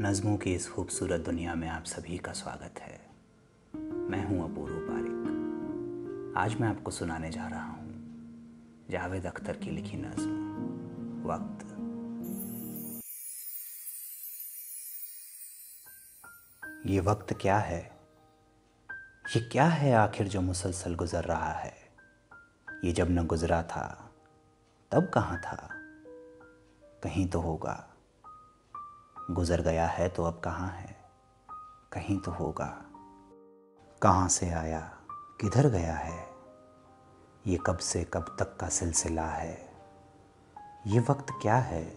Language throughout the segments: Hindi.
नज़मों की इस खूबसूरत दुनिया में आप सभी का स्वागत है। मैं हूँ अपूर्व पारिक। आज मैं आपको सुनाने जा रहा हूँ जावेद अख्तर की लिखी नज़म, वक्त। ये वक्त क्या है? ये क्या है आखिर जो मुसलसल गुजर रहा है? ये जब न गुजरा था, तब कहाँ था? कहीं तो होगा। गुजर गया है तो अब कहाँ है? कहीं तो होगा। कहाँ से आया? किधर गया है? ये कब से कब तक का सिलसिला है? ये वक्त क्या है?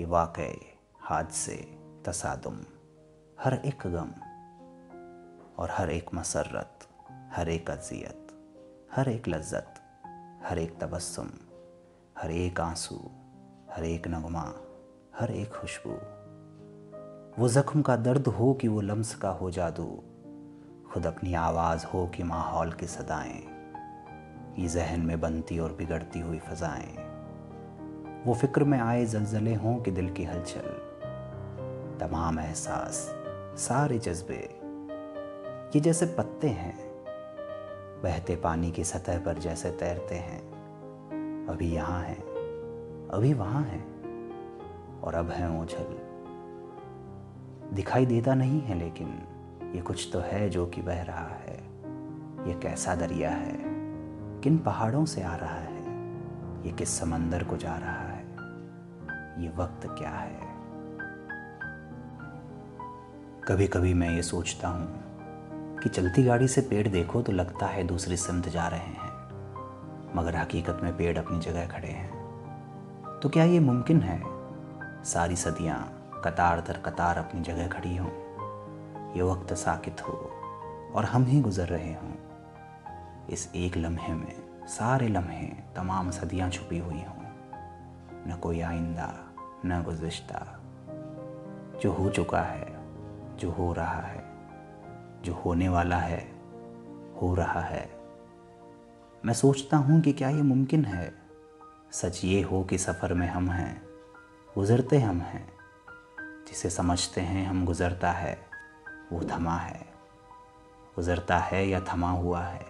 ये वाक़ हादसे, तसादुम, हर एक गम और हर एक मसरत हर एक अजियत, हर एक लज्जत, हर एक तबस्सुम, हर एक आँसू, हर एक नगमा। हर एक खुशबू। वो ज़ख्म का दर्द हो कि वो लम्स का हो जादू। खुद अपनी आवाज़ हो कि माहौल की सदाएँ। ये जहन में बनती और बिगड़ती हुई फ़जाएँ। वो फ़िक्र में आए जलजले हों कि दिल की हलचल। तमाम एहसास, सारे जज्बे। ये जैसे पत्ते हैं। बहते पानी की सतह पर जैसे तैरते हैं। अभी यहाँ हैं, अभी वहाँ हैं। और अब है ओझल। दिखाई देता नहीं है लेकिन ये कुछ तो है जो कि बह रहा है। ये कैसा दरिया है? किन पहाड़ों से आ रहा है? ये किस समंदर को जा रहा है? ये वक्त क्या है? कभी कभी मैं ये सोचता हूँ कि चलती गाड़ी से पेड़ देखो तो लगता है दूसरी सिमत जा रहे हैं। मगर हकीकत में पेड़ अपनी जगह खड़े हैं। तो क्या ये मुमकिन है सारी सदियाँ कतार दर कतार अपनी जगह खड़ी हों। ये वक्त साकित हो और हम ही गुज़र रहे हों। इस एक लम्हे में सारे लम्हे तमाम सदियाँ छुपी हुई हों। न कोई आइंदा, न गुज्श्ता। जो हो चुका है, जो हो रहा है, जो होने वाला है, हो रहा है। मैं सोचता हूँ कि क्या ये मुमकिन है? सच ये हो कि सफ़र में हम हैं गुज़रते हम हैं। जिसे समझते हैं हम गुज़रता है, वो थमा है। गुज़रता है या थमा हुआ है,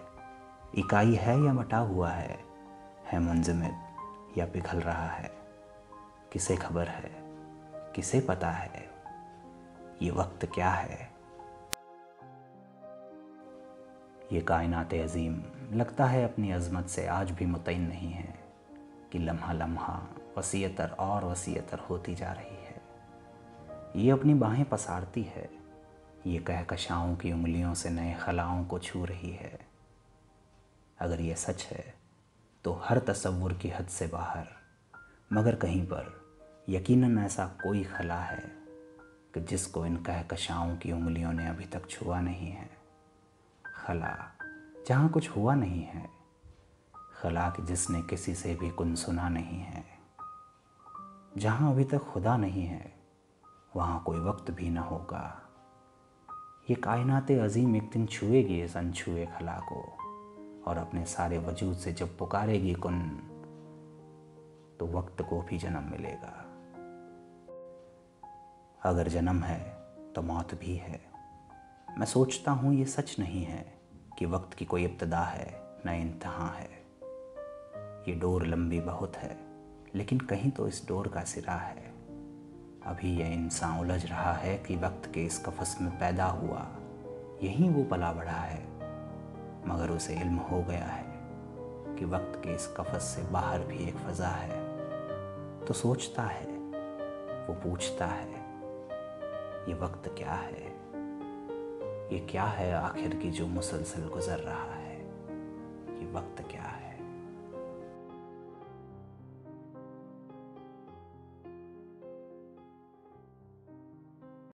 इकाई है या मटा हुआ है है मुंजमद या पिघल रहा है। किसे खबर है, किसे पता है, ये वक्त क्या है? ये कायनात अजीम लगता है अपनी अजमत से आज भी मुतन नहीं है, कि लम्हा लम्हा वसीयतर और वसीयतर होती जा रही है। ये अपनी बाहें पसारती है। ये कहकशाओं की उंगलियों से नए खलाओं को छू रही है। अगर ये सच है तो हर तस्वुर की हद से बाहर। मगर कहीं पर यकीनन ऐसा कोई खला है कि जिसको इन कहकशाओं की उंगलियों ने अभी तक छुआ नहीं है। खला जहाँ कुछ हुआ नहीं है। खला कि जिसने किसी से भी कुन सुना नहीं है। जहाँ अभी तक खुदा नहीं है, वहाँ कोई वक्त भी न होगा। ये कायनात अजीम एक दिन छुएगी इस अनछुए खला को और अपने सारे वजूद से जब पुकारेगी कुन तो वक्त को भी जन्म मिलेगा। अगर जन्म है तो मौत भी है। मैं सोचता हूँ ये सच नहीं है कि वक्त की कोई इब्तदा है, न इंतहा है। ये डोर लंबी बहुत है। लेकिन कहीं तो इस डोर का सिरा है। अभी यह इंसान उलझ रहा है कि वक्त के इस कफस में पैदा हुआ। यहीं वो पला बढ़ा है। मगर उसे इल्म हो गया है कि वक्त के इस कफस से बाहर भी एक फ़ज़ा है। तो सोचता है, वो पूछता है, ये वक्त क्या है? ये क्या है आखिर की जो मुसलसल गुज़र रहा है? ये वक्त क्या है?